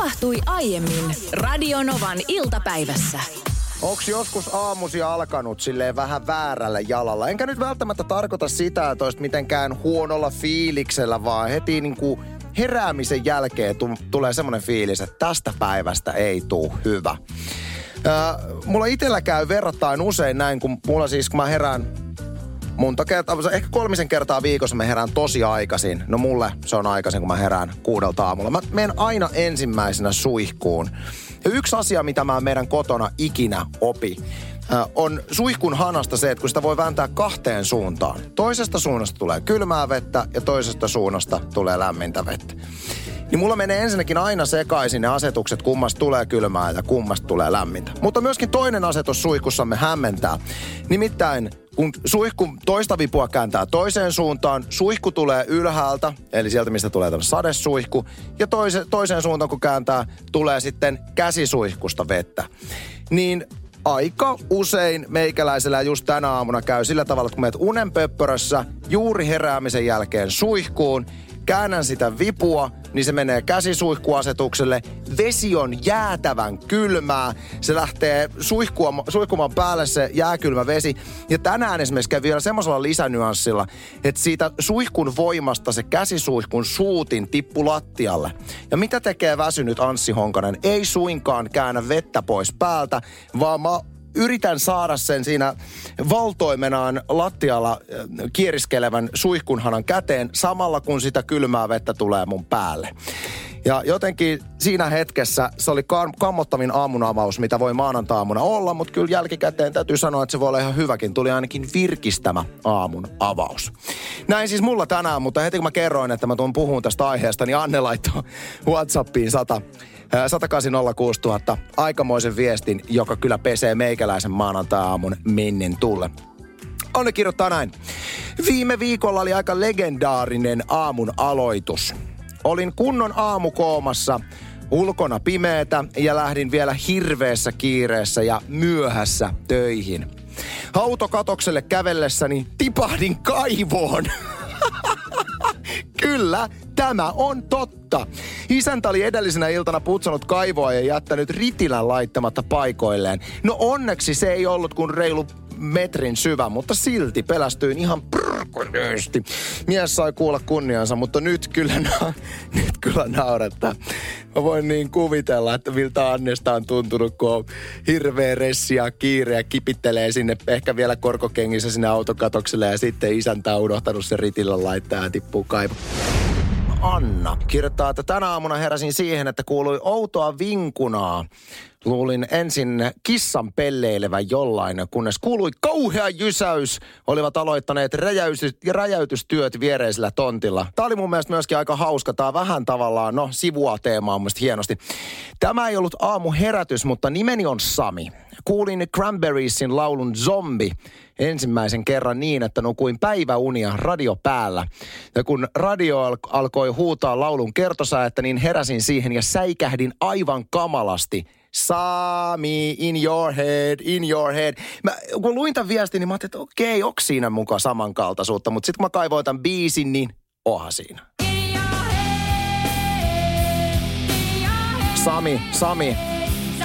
tapahtui aiemmin Radionovan iltapäivässä. Onks joskus aamusi alkanut silleen vähän väärällä jalalla? Enkä nyt välttämättä tarkoita sitä, että olisit mitenkään huonolla fiiliksellä, vaan heti niinku heräämisen jälkeen t- tulee semmoinen fiilis, että tästä päivästä ei tuu hyvä. Äh, mulla itellä käy verrattain usein näin, kun mulla siis, kun mä herään monta kertaa, ehkä kolmisen kertaa viikossa mä herään tosi aikaisin. No mulle se on aikaisin, kun mä herään kuudelta aamulla. Mä menen aina ensimmäisenä suihkuun. Ja yksi asia, mitä mä meidän kotona ikinä opi, on suihkun hanasta se, että kun sitä voi vääntää kahteen suuntaan. Toisesta suunnasta tulee kylmää vettä ja toisesta suunnasta tulee lämmintä vettä. Niin mulla menee ensinnäkin aina sekaisin ne asetukset, kummasta tulee kylmää ja kummasta tulee lämmintä. Mutta myöskin toinen asetus suihkussamme hämmentää. Nimittäin kun suihku toista vipua kääntää toiseen suuntaan, suihku tulee ylhäältä, eli sieltä mistä tulee tämä sadesuihku, ja toise, toiseen suuntaan kun kääntää, tulee sitten käsisuihkusta vettä. Niin aika usein meikäläisellä just tänä aamuna käy sillä tavalla, että kun menet unenpöppörössä juuri heräämisen jälkeen suihkuun, käännän sitä vipua, niin se menee käsisuihkuasetukselle. Vesi on jäätävän kylmää. Se lähtee suihkumaan päälle se jääkylmä vesi. Ja tänään esimerkiksi käy vielä semmoisella lisänyanssilla, että siitä suihkun voimasta se käsisuihkun suutin tippu lattialle. Ja mitä tekee väsynyt Anssi Honkanen? Ei suinkaan käännä vettä pois päältä, vaan mä yritän saada sen siinä valtoimenaan lattialla äh, kieriskelevän suihkunhanan käteen samalla kun sitä kylmää vettä tulee mun päälle. Ja jotenkin siinä hetkessä se oli kam- kammottavin aamunavaus, mitä voi maanantaamuna olla, mutta kyllä jälkikäteen täytyy sanoa, että se voi olla ihan hyväkin. Tuli ainakin virkistämä aamun avaus. Näin siis mulla tänään, mutta heti kun mä kerroin, että mä tuun puhumaan tästä aiheesta, niin Anne laittoi WhatsAppiin 100 180 000 aikamoisen viestin, joka kyllä pesee meikäläisen maanantai-aamun minnin tulle. Anne kirjoittaa näin. Viime viikolla oli aika legendaarinen aamun aloitus. Olin kunnon aamukoomassa, ulkona pimeetä ja lähdin vielä hirveässä kiireessä ja myöhässä töihin. Autokatokselle kävellessäni tipahdin kaivoon. Kyllä, tämä on totta. Isäntä oli edellisenä iltana putsannut kaivoa ja jättänyt ritilän laittamatta paikoilleen. No onneksi se ei ollut kuin reilu metrin syvä, mutta silti pelästyin ihan prrkoneesti. Mies sai kuulla kunniansa, mutta nyt kyllä, na- nyt kyllä naurattaa. Mä voin niin kuvitella, että miltä Annesta on tuntunut, kun on hirveä ressi ja kiire ja kipittelee sinne ehkä vielä korkokengissä sinne autokatokselle ja sitten isäntä on unohtanut sen ritillä laittaa ja tippuu kaivo. Anna kirjoittaa, että tänä aamuna heräsin siihen, että kuului outoa vinkunaa. Luulin ensin kissan pelleilevän jollain, kunnes kuului kauhea jysäys. Olivat aloittaneet räjäytys, räjäytystyöt viereisellä tontilla. Tämä oli mun mielestä myöskin aika hauska. Tämä vähän tavallaan, no sivua teemaa mun hienosti. Tämä ei ollut aamu herätys, mutta nimeni on Sami. Kuulin Cranberriesin laulun Zombi ensimmäisen kerran niin, että nukuin päiväunia radio päällä. Ja kun radio al- alkoi huutaa laulun kertosäätä, niin heräsin siihen ja säikähdin aivan kamalasti – Sami, in your head, in your head. Mä, kun luin tämän viestin, niin mä ajattelin, että okei, onko siinä mukaan samankaltaisuutta. Mutta sitten kun mä kaivoin tämän biisin, niin oha siinä. Sami, Sami,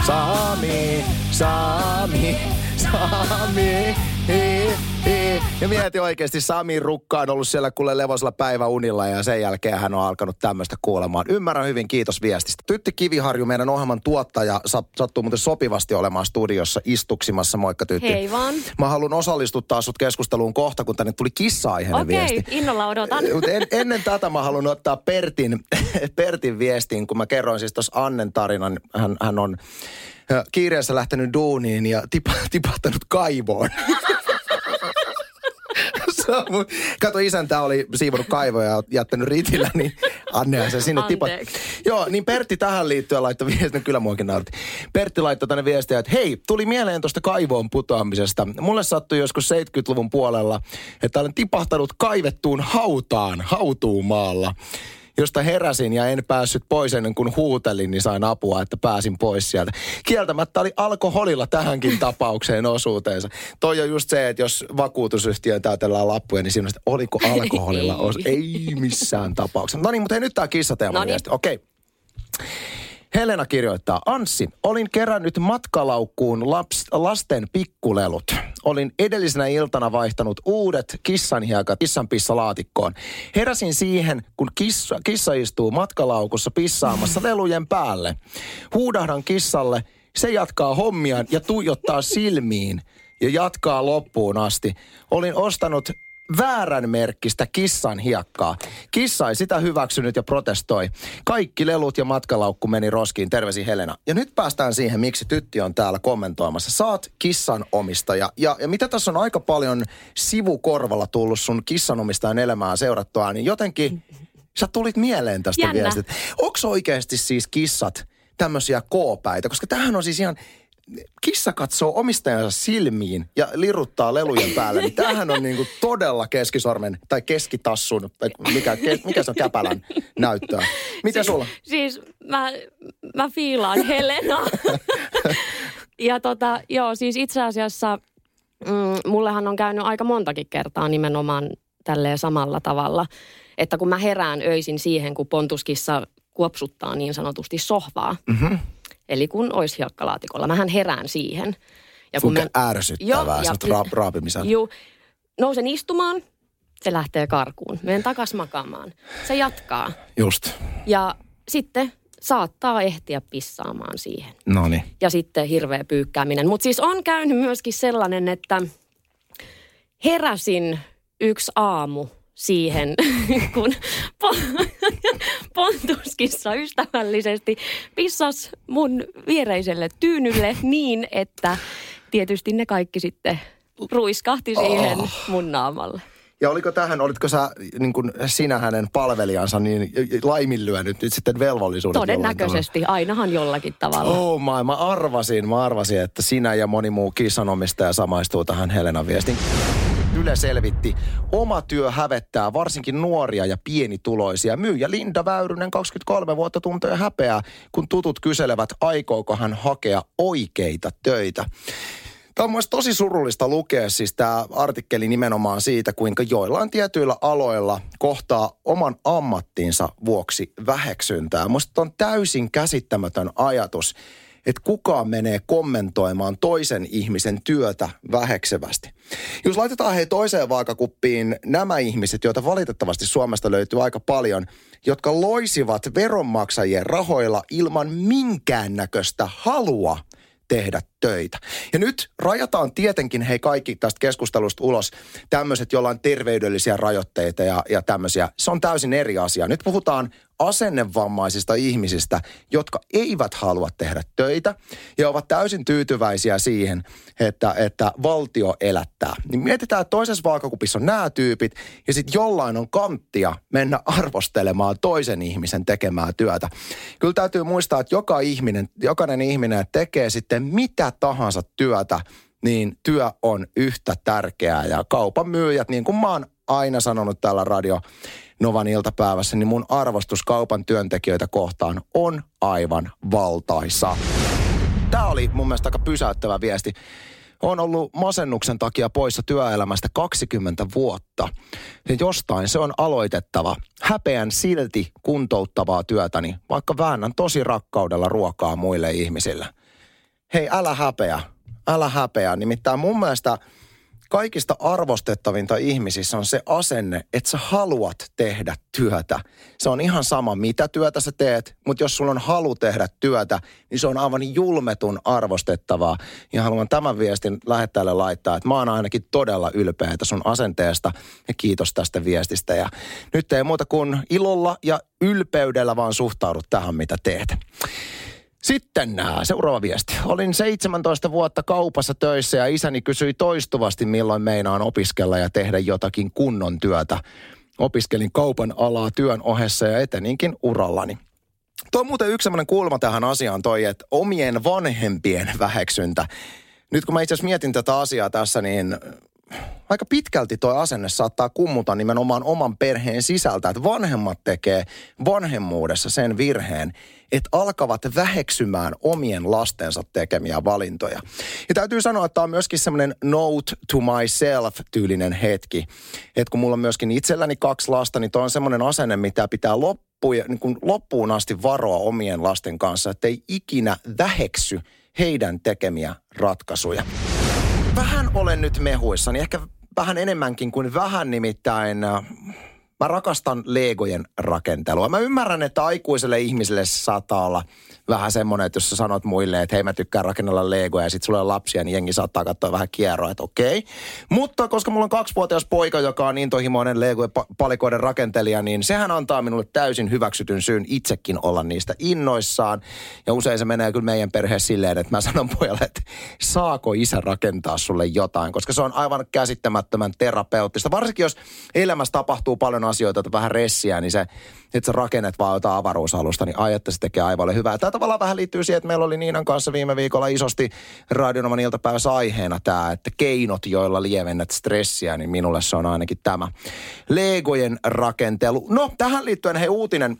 Sami, Sami, Sami. Hei, hei. Ja mieti oikeasti, Sami Rukka on ollut siellä kuule levosella päiväunilla ja sen jälkeen hän on alkanut tämmöistä kuulemaan. Ymmärrän hyvin, kiitos viestistä. Tytti Kiviharju, meidän ohjelman tuottaja, sattuu muuten sopivasti olemaan studiossa istuksimassa. Moikka Tytti. Hei vaan. Mä haluan osallistuttaa sut keskusteluun kohta, kun tänne tuli kissa-aiheinen Okei, viesti. innolla odotan. En, ennen tätä mä haluan ottaa Pertin, Pertin viestiin, kun mä kerroin siis tuossa Annen tarinan. Hän, hän on kiireessä lähtenyt duuniin ja tipa, tipahtanut kaivoon. Mun- Kato, isäntä oli siivonut kaivoja ja jättänyt ritillä, niin Annehan se sinne tipat. Joo, niin Pertti tähän liittyen laittoi viestin, kyllä muakin nauratti. Pertti laittoi tänne viestiä, että hei, tuli mieleen tuosta kaivoon putoamisesta. Mulle sattui joskus 70-luvun puolella, että olen tipahtanut kaivettuun hautaan, hautuumaalla josta heräsin ja en päässyt pois ennen kuin huutelin, niin sain apua, että pääsin pois sieltä. Kieltämättä oli alkoholilla tähänkin tapaukseen osuutensa. Toi on just se, että jos vakuutusyhtiöön täytellään lappuja, niin siinä on, että oliko alkoholilla os... Ei missään tapauksessa. No niin, mutta hei, nyt tämä kissateema Noniin. viesti. Helena kirjoittaa, Anssi, olin kerännyt matkalaukkuun laps, lasten pikkulelut. Olin edellisenä iltana vaihtanut uudet kissanhiekat kissanpissalaatikkoon. Heräsin siihen, kun kissa, kissa istuu matkalaukussa pissaamassa lelujen päälle. Huudahdan kissalle, se jatkaa hommiaan ja tuijottaa silmiin ja jatkaa loppuun asti. Olin ostanut väärän merkkistä kissan hiekkaa. Kissa ei sitä hyväksynyt ja protestoi. Kaikki lelut ja matkalaukku meni roskiin. Tervesi Helena. Ja nyt päästään siihen, miksi tytti on täällä kommentoimassa. Saat kissan omistaja. Ja, ja mitä tässä on aika paljon sivukorvalla tullut sun kissanomistajan elämää seurattua, niin jotenkin sä tulit mieleen tästä Jännä. viestistä. Onko oikeasti siis kissat tämmöisiä koopäitä? Koska tämähän on siis ihan kissa katsoo omistajansa silmiin ja liruttaa lelujen päälle, niin tämähän on niinku todella keskisormen tai keskitassun, mikä, ke, mikä se on käpälän näyttöä. Miten sulla? Siis mä, mä fiilaan Helena. ja tota, joo, siis itse asiassa mm, mullehan on käynyt aika montakin kertaa nimenomaan tälleen samalla tavalla. Että kun mä herään öisin siihen, kun pontuskissa kuopsuttaa niin sanotusti sohvaa. Mm-hmm. Eli kun olisi hiekkalaatikolla. Mähän herään siihen. Ja Sun mä- ärsyttävää, ja- se ra- raapimisen. Juu, nousen istumaan, se lähtee karkuun. Menen takas makaamaan. Se jatkaa. Just. Ja sitten saattaa ehtiä pissaamaan siihen. No niin. Ja sitten hirveä pyykkääminen. Mutta siis on käynyt myöskin sellainen, että heräsin yksi aamu siihen, kun po- pontuskissa ystävällisesti pissas mun viereiselle tyynylle niin, että tietysti ne kaikki sitten ruiskahti siihen Oh. mun naamalle. Ja oliko tähän, olitko sä niin kuin sinä hänen palvelijansa niin laiminlyönyt nyt sitten velvollisuudet jollain? Todennäköisesti, ainahan jollakin tavalla. Oh my, mä arvasin, mä arvasin, että sinä ja moni muu kissanomistaja samaistuu tähän Helenan viestiin. Yle selvitti, oma työ hävettää varsinkin nuoria ja pienituloisia. Myyjä Linda Väyrynen 23 vuotta tuntee häpeää, kun tutut kyselevät, aikooko hän hakea oikeita töitä. Tämä on myös tosi surullista lukea siis tämä artikkeli nimenomaan siitä, kuinka joillain tietyillä aloilla kohtaa oman ammattinsa vuoksi väheksyntää. Musta on täysin käsittämätön ajatus, että kukaan menee kommentoimaan toisen ihmisen työtä väheksevästi. Jos laitetaan hei toiseen vaakakuppiin nämä ihmiset, joita valitettavasti Suomesta löytyy aika paljon, jotka loisivat veronmaksajien rahoilla ilman minkäännäköistä halua tehdä töitä. Ja nyt rajataan tietenkin, hei kaikki tästä keskustelusta ulos, tämmöiset, joilla on terveydellisiä rajoitteita ja, ja tämmöisiä. Se on täysin eri asia. Nyt puhutaan asennevammaisista ihmisistä, jotka eivät halua tehdä töitä ja ovat täysin tyytyväisiä siihen, että, että valtio elättää. Niin mietitään, että toisessa vaakakupissa on nämä tyypit ja sitten jollain on kanttia mennä arvostelemaan toisen ihmisen tekemää työtä. Kyllä täytyy muistaa, että joka ihminen, jokainen ihminen tekee sitten mitä tahansa työtä, niin työ on yhtä tärkeää. Ja kaupan myyjät, niin kuin mä oon aina sanonut täällä radio Novan iltapäivässä, niin mun arvostus kaupan työntekijöitä kohtaan on aivan valtaisa. Tämä oli mun mielestä aika pysäyttävä viesti. Olen ollut masennuksen takia poissa työelämästä 20 vuotta. Ja jostain se on aloitettava. Häpeän silti kuntouttavaa työtäni, vaikka väännän tosi rakkaudella ruokaa muille ihmisille. Hei, älä häpeä. Älä häpeä. Nimittäin mun mielestä kaikista arvostettavinta ihmisissä on se asenne, että sä haluat tehdä työtä. Se on ihan sama, mitä työtä sä teet, mutta jos sulla on halu tehdä työtä, niin se on aivan julmetun arvostettavaa. Ja haluan tämän viestin lähettäjälle laittaa, että mä oon ainakin todella ylpeä sun asenteesta ja kiitos tästä viestistä. Ja nyt ei muuta kuin ilolla ja ylpeydellä vaan suhtaudut tähän, mitä teet. Sitten nää, seuraava viesti. Olin 17 vuotta kaupassa töissä ja isäni kysyi toistuvasti, milloin meinaan opiskella ja tehdä jotakin kunnon työtä. Opiskelin kaupan alaa työn ohessa ja eteninkin urallani. Tuo on muuten yksi sellainen kulma tähän asiaan toi, että omien vanhempien väheksyntä. Nyt kun mä itse asiassa mietin tätä asiaa tässä, niin aika pitkälti tuo asenne saattaa kummuta nimenomaan oman perheen sisältä, että vanhemmat tekee vanhemmuudessa sen virheen, että alkavat väheksymään omien lastensa tekemiä valintoja. Ja täytyy sanoa, että tämä on myöskin semmoinen note to myself-tyylinen hetki. Että kun mulla on myöskin itselläni kaksi lasta, niin toi on semmoinen asenne, mitä pitää loppuun, niin kuin loppuun asti varoa omien lasten kanssa, että ei ikinä väheksy heidän tekemiä ratkaisuja. Vähän olen nyt mehuissani, ehkä vähän enemmänkin kuin vähän nimittäin äh, mä rakastan Legojen rakentelua. Mä ymmärrän, että aikuiselle ihmiselle se saattaa olla vähän semmoinen, että jos sä sanot muille, että hei mä tykkään rakennella Legoja ja sit sulla on lapsia, niin jengi saattaa katsoa vähän kierroa, että okei. Mutta koska mulla on kaksivuotias poika, joka on intohimoinen Legojen palikoiden rakentelija, niin sehän antaa minulle täysin hyväksytyn syyn itsekin olla niistä innoissaan. Ja usein se menee kyllä meidän perhe silleen, että mä sanon pojalle, että saako isä rakentaa sulle jotain, koska se on aivan käsittämättömän terapeuttista. Varsinkin jos elämässä tapahtuu paljon asioita, että vähän ressiä, niin se, että sä rakennet vaan jotain avaruusalusta, niin ai, että se tekee aivan hyvää. Tämä tavallaan vähän liittyy siihen, että meillä oli Niinan kanssa viime viikolla isosti Radionoman iltapäivässä aiheena tämä, että keinot, joilla lievennät stressiä, niin minulle se on ainakin tämä. Legojen rakentelu. No, tähän liittyen hei uutinen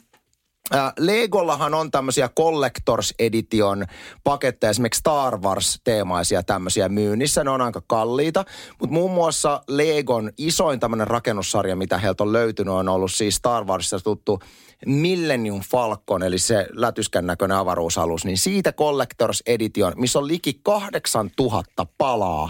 Legollahan on tämmöisiä Collectors Edition paketteja, esimerkiksi Star Wars-teemaisia tämmöisiä myynnissä. Ne on aika kalliita, mutta muun muassa Legon isoin tämmöinen rakennussarja, mitä heiltä on löytynyt, on ollut siis Star Warsista tuttu Millennium Falcon, eli se lätyskän näköinen avaruusalus, niin siitä Collectors Edition, missä on liki 8000 palaa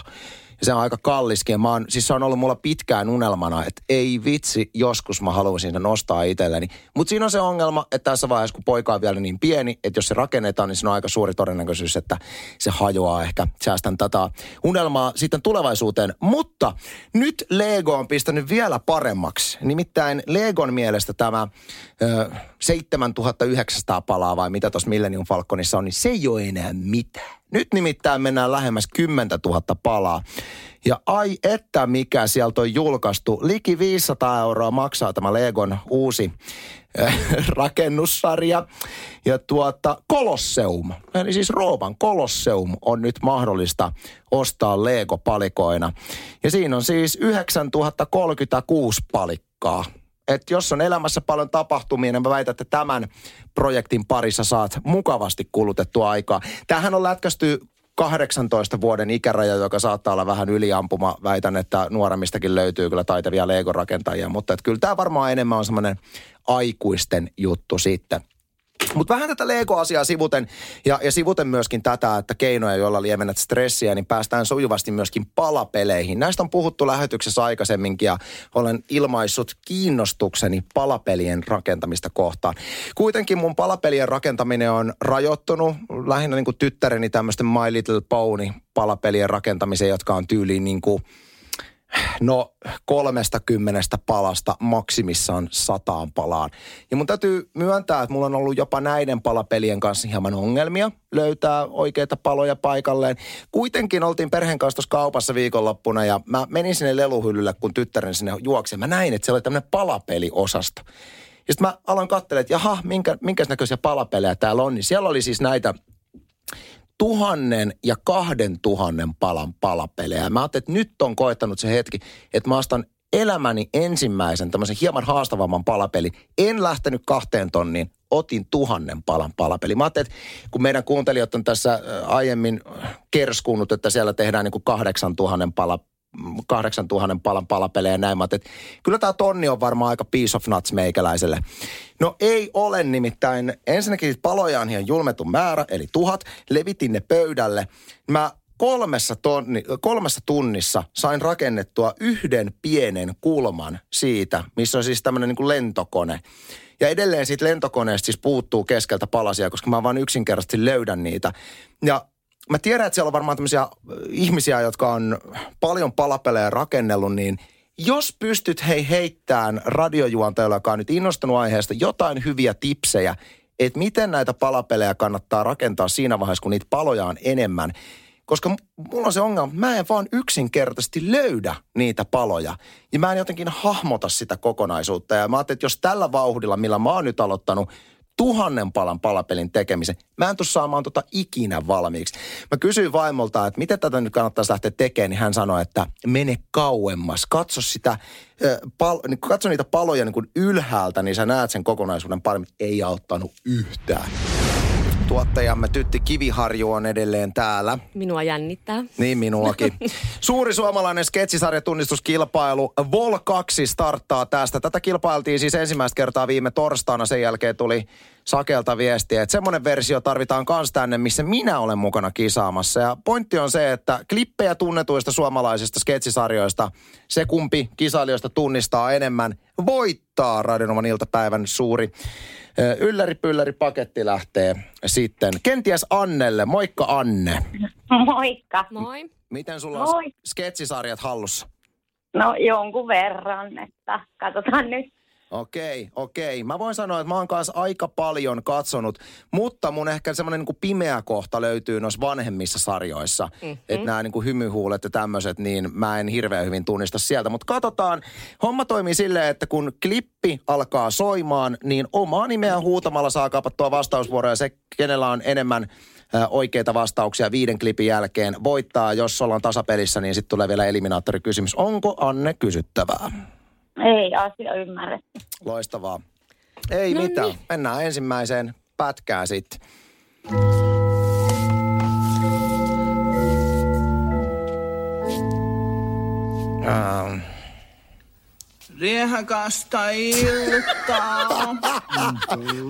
ja se on aika kalliskin. Ja mä oon, siis se on ollut mulla pitkään unelmana, että ei vitsi, joskus mä haluaisin sen nostaa itselleni. Mutta siinä on se ongelma, että tässä vaiheessa, kun poika on vielä niin pieni, että jos se rakennetaan, niin se on aika suuri todennäköisyys, että se hajoaa ehkä. Säästän tätä unelmaa sitten tulevaisuuteen. Mutta nyt Lego on pistänyt vielä paremmaksi. Nimittäin Legon mielestä tämä ö, 7900 palaa vai mitä tuossa Millennium Falconissa on, niin se ei ole enää mitään. Nyt nimittäin mennään lähemmäs 10 000 palaa. Ja ai että mikä sieltä on julkaistu. Liki 500 euroa maksaa tämä Legon uusi äh, rakennussarja. Ja tuota, Kolosseum, eli siis Rooman Kolosseum on nyt mahdollista ostaa Lego-palikoina. Ja siinä on siis 9036 palikkaa että jos on elämässä paljon tapahtumia, niin mä väitän, että tämän projektin parissa saat mukavasti kulutettua aikaa. Tähän on lätkästy 18 vuoden ikäraja, joka saattaa olla vähän yliampuma. Väitän, että nuoremmistakin löytyy kyllä taitavia Lego-rakentajia, mutta että kyllä tämä varmaan enemmän on semmoinen aikuisten juttu sitten. Mutta vähän tätä Lego-asiaa sivuten ja, ja sivuten myöskin tätä, että keinoja, joilla lievennät stressiä, niin päästään sujuvasti myöskin palapeleihin. Näistä on puhuttu lähetyksessä aikaisemminkin ja olen ilmaissut kiinnostukseni palapelien rakentamista kohtaan. Kuitenkin mun palapelien rakentaminen on rajoittunut lähinnä niin kuin tyttäreni tämmöisten My Little Pony palapelien rakentamiseen, jotka on tyyliin niin kuin – No kolmesta kymmenestä palasta maksimissaan sataan palaan. Ja mun täytyy myöntää, että mulla on ollut jopa näiden palapelien kanssa hieman ongelmia löytää oikeita paloja paikalleen. Kuitenkin oltiin perheen kanssa tuossa kaupassa viikonloppuna ja mä menin sinne leluhyllylle, kun tyttären sinne juoksi. Mä näin, että siellä oli tämmöinen palapeliosasto. Ja sitten mä aloin katsella, että jaha, minkä, minkäs näköisiä palapelejä täällä on. Niin siellä oli siis näitä tuhannen ja kahden tuhannen palan palapelejä. Mä ajattelin, että nyt on koettanut se hetki, että mä ostan elämäni ensimmäisen tämmöisen hieman haastavamman palapeli. En lähtenyt kahteen tonniin, otin tuhannen palan palapeli. Mä ajattelin, että kun meidän kuuntelijat on tässä aiemmin kerskunnut, että siellä tehdään niin kuin kahdeksan tuhannen 8000 palan palapelejä ja näin. Mä että kyllä tämä tonni on varmaan aika piece of nuts meikäläiselle. No ei ole nimittäin. Ensinnäkin paloja on ihan julmetun määrä, eli tuhat. Levitin ne pöydälle. Mä kolmessa, tonni, kolmessa tunnissa sain rakennettua yhden pienen kulman siitä, missä on siis tämmöinen niin kuin lentokone. Ja edelleen siitä lentokoneesta siis puuttuu keskeltä palasia, koska mä vaan yksinkertaisesti löydän niitä. Ja mä tiedän, että siellä on varmaan tämmöisiä ihmisiä, jotka on paljon palapelejä rakennellut, niin jos pystyt hei heittämään radiojuontajalle, joka on nyt innostunut aiheesta, jotain hyviä tipsejä, että miten näitä palapelejä kannattaa rakentaa siinä vaiheessa, kun niitä paloja on enemmän. Koska mulla on se ongelma, mä en vaan yksinkertaisesti löydä niitä paloja. Ja mä en jotenkin hahmota sitä kokonaisuutta. Ja mä ajattelin, että jos tällä vauhdilla, millä mä oon nyt aloittanut – tuhannen palan palapelin tekemisen. Mä en tule saamaan tota ikinä valmiiksi. Mä kysyin vaimolta, että miten tätä nyt kannattaisi lähteä tekemään, niin hän sanoi, että mene kauemmas. Katso sitä, pal- niin katso niitä paloja niin kuin ylhäältä, niin sä näet sen kokonaisuuden paremmin. Ei auttanut yhtään. Tuottajamme Tytti Kiviharju on edelleen täällä. Minua jännittää. Niin minuakin. Suuri suomalainen sketsisarjatunnistuskilpailu Vol 2 starttaa tästä. Tätä kilpailtiin siis ensimmäistä kertaa viime torstaina. Sen jälkeen tuli sakelta viestiä, että semmoinen versio tarvitaan kans tänne, missä minä olen mukana kisaamassa. Ja pointti on se, että klippejä tunnetuista suomalaisista sketsisarjoista, se kumpi kisailijoista tunnistaa enemmän, voittaa Radionovan iltapäivän suuri ylläri pylläri paketti lähtee sitten. Kenties Annelle. Moikka Anne. Moikka. Moi. Miten sulla on Moi. sketsisarjat hallussa? No jonkun verran, että katsotaan nyt. Okei, okei. Mä voin sanoa, että mä oon kanssa aika paljon katsonut, mutta mun ehkä semmoinen niin pimeä kohta löytyy noissa vanhemmissa sarjoissa. Mm-hmm. Että nämä niin hymyhuulet ja tämmöiset, niin mä en hirveän hyvin tunnista sieltä. Mutta katsotaan, homma toimii silleen, että kun klippi alkaa soimaan, niin omaa nimeä huutamalla saa kapattua vastausvuoroja. Se, kenellä on enemmän oikeita vastauksia viiden klipin jälkeen, voittaa. Jos ollaan tasapelissä, niin sitten tulee vielä eliminaattorikysymys. Onko Anne kysyttävää? Ei asia ymmärretty. Loistavaa. Ei No mitään. niin. Mennään ensimmäiseen pätkään sitten. Ähm, Riehakasta iltaa.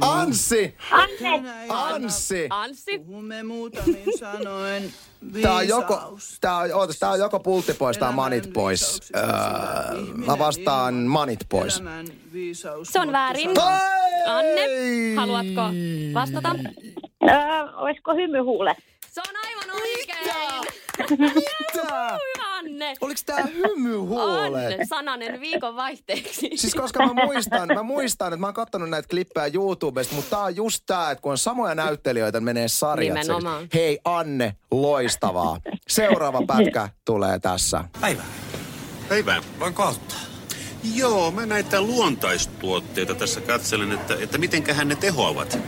Anssi! Anne, Anssi! Anssi. Puhumme muutamin sanoen Tää on joko, tää on, ootas, tää on joko pultti pois tai manit pois. Öö, mä vastaan manit pois. Se on väärin. Anne, haluatko vastata? öö, olisiko hymyhuulet? Se on aivan oikein. Mitä? Hyvä Anne. Oliks tää hymyhuolet? Anne, sananen viikon vaihteeksi. Siis koska mä muistan, mä muistan, että mä oon kattonut näitä klippejä YouTubesta, mutta tää on just tää, että kun on samoja näyttelijöitä, menee sarjat. Nimenomaan. Hei Anne, loistavaa. Seuraava pätkä tulee tässä. Päivää. Päivää. Voinko auttaa? Joo, mä näitä luontaistuotteita tässä katselen, että, että mitenköhän ne tehoavat.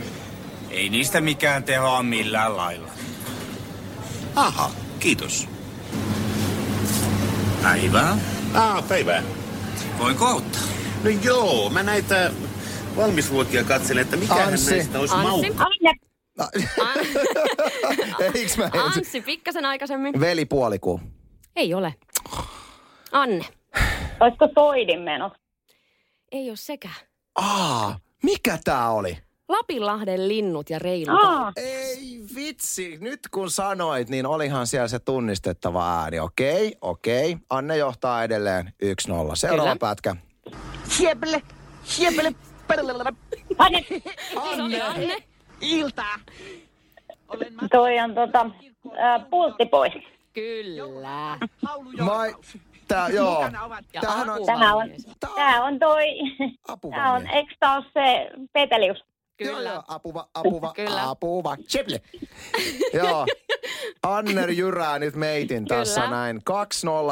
Ei niistä mikään tehoa millään lailla. Aha, kiitos. Päivää. Ah, päivää. Voinko auttaa? No joo, mä näitä valmisruokia katselen, että Anssi. näistä olisi Anssi. mau... Anne, Eiks mä ensin? Anssi, pikkasen aikaisemmin. Velipuoliku. Ei ole. Anne. olisiko soidin menot? Ei ole sekä. Aa, mikä tää oli? Lapinlahden linnut ja reilut. Aa, Ei vitsi, nyt kun sanoit, niin olihan siellä se tunnistettava ääni. Okei, okei. Anne johtaa edelleen 1-0. Seuraava Kyllä. pätkä. Hieple, hieple, perlelelä, Anne, oli Anne. iltaa. Olen mä toi on tota, öö, pultti pois. Kyllä. Mai, tää, joo. Tämähän on, Tämä on, tää on toi, tää on, eikö tää ole se Petelius? Joo, Kyllä. joo, apuva, apuva, Kyllä. apuva. Chiple. joo. Anner jyrää nyt meitin tässä Kyllä. näin.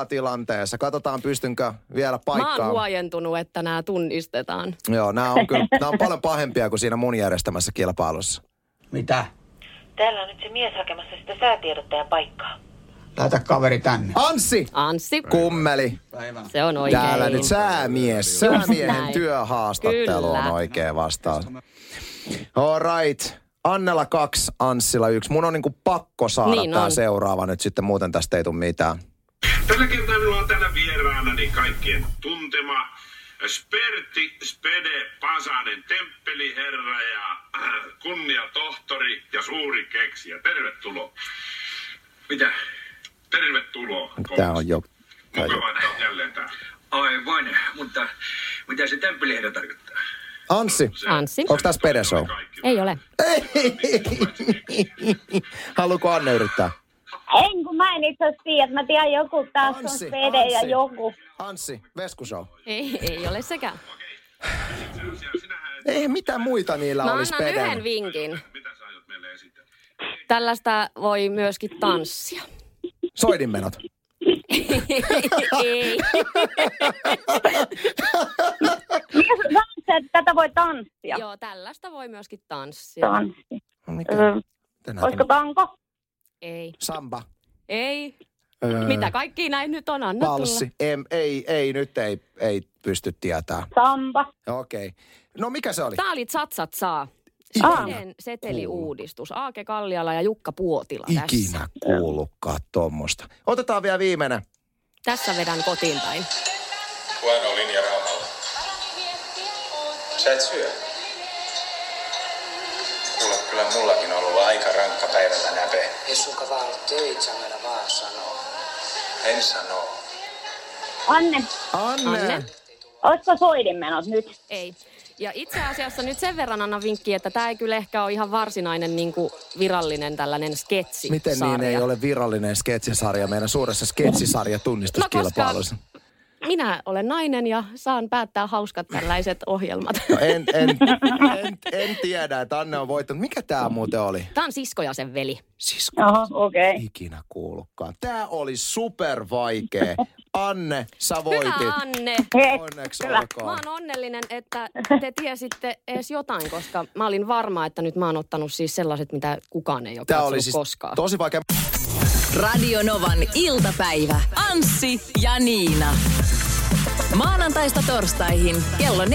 2-0 tilanteessa. Katsotaan pystynkö vielä Mä oon paikkaan. huojentunut, että nämä tunnistetaan. Joo, nämä on kyllä, nämä on paljon pahempia kuin siinä mun järjestämässä kilpailussa. Mitä? Täällä on nyt se mies hakemassa sitä säätiedottajan paikkaa. Laita kaveri tänne. Anssi! Anssi, Kummeli. Päivää. se on oikein. Täällä nyt säämies. Säämiehen työhaastattelu on oikea vastaus. All right. Annella kaksi, Anssilla yksi. Mun on niinku pakko saada Niin tää on. seuraava nyt sitten, muuten tästä ei tule mitään. Tällä kertaa minulla on täällä vieraanani kaikkien tuntema Sperti Spede Pasanen, temppeliherra ja äh, kunnia tohtori ja suuri keksijä. Tervetuloa. Mitä? Tervetuloa. Tää on jo... On. Mukavaa, että olet jälleen täällä. Aivan, mutta mitä se temppeliherra tarkoittaa? Anssi, Anssi. onko tässä Pedeshow? Ei ole. Haluuko Anne yrittää? En, kun mä en itse asiassa tiedä. Mä tiedän joku taas on Anssi, Pede ja Anssi. joku. Anssi, Veskushow. Ei, ei ole sekä. Ei mitään muita niillä Mä olisi annan Peden. yhden vinkin. Tällaista voi myöskin tanssia. Soidinmenot. ei. Tätä voi tanssia. Joo, tällaista voi myöskin tanssia. Tanssi. No Mikä? Tänään olisiko tanko? Ei. Samba. Ei. Öö, Mitä kaikki näin nyt on? Anna Palssi. Em, ei, ei, nyt ei, ei pysty tietää. Samba. Okei. Okay. No mikä se oli? Tää oli Tsatsat Veden seteliuudistus. Aake Kalliala ja Jukka Puotila tässä. Ikinä kuullutkaan tuommoista. Otetaan vielä viimeinen. Tässä vedän kotiin päin. Huono linja raamalla. Sä et syö. Kuule, kyllä mullakin on ollut aika rankka päivä tänään, Pe. Ei sunka vaan ollut töitä, Samela vaan sanoo. En sano. Anne, Anne. Anne. ootko soidinmenot nyt? Ei. Ja itse asiassa nyt sen verran annan vinkki, että tämä ei kyllä ehkä ole ihan varsinainen niin kuin virallinen tällainen sketsi. Miten niin ei ole virallinen sketsisarja meidän suuressa sketsisarja tunnistuskilpailussa? Minä olen nainen ja saan päättää hauskat tällaiset ohjelmat. No en, en, en, en tiedä, että Anne on voittanut. Mikä tämä muuten oli? Tämä on sisko ja sen veli. Sisko. Oho, okei. Okay. Ikinä kuullutkaan. Tämä oli super vaikea. Anne, sä voitit. Hyvä Anne. Onneksi. Mä olkoon. oon onnellinen, että te tiesitte edes jotain, koska mä olin varma, että nyt mä oon ottanut siis sellaiset, mitä kukaan ei ole Tämä katsonut oli siis koskaan. tosi vaikea. Radio Novan iltapäivä. Anssi ja Niina. Maanantaista torstaihin kello 14.18.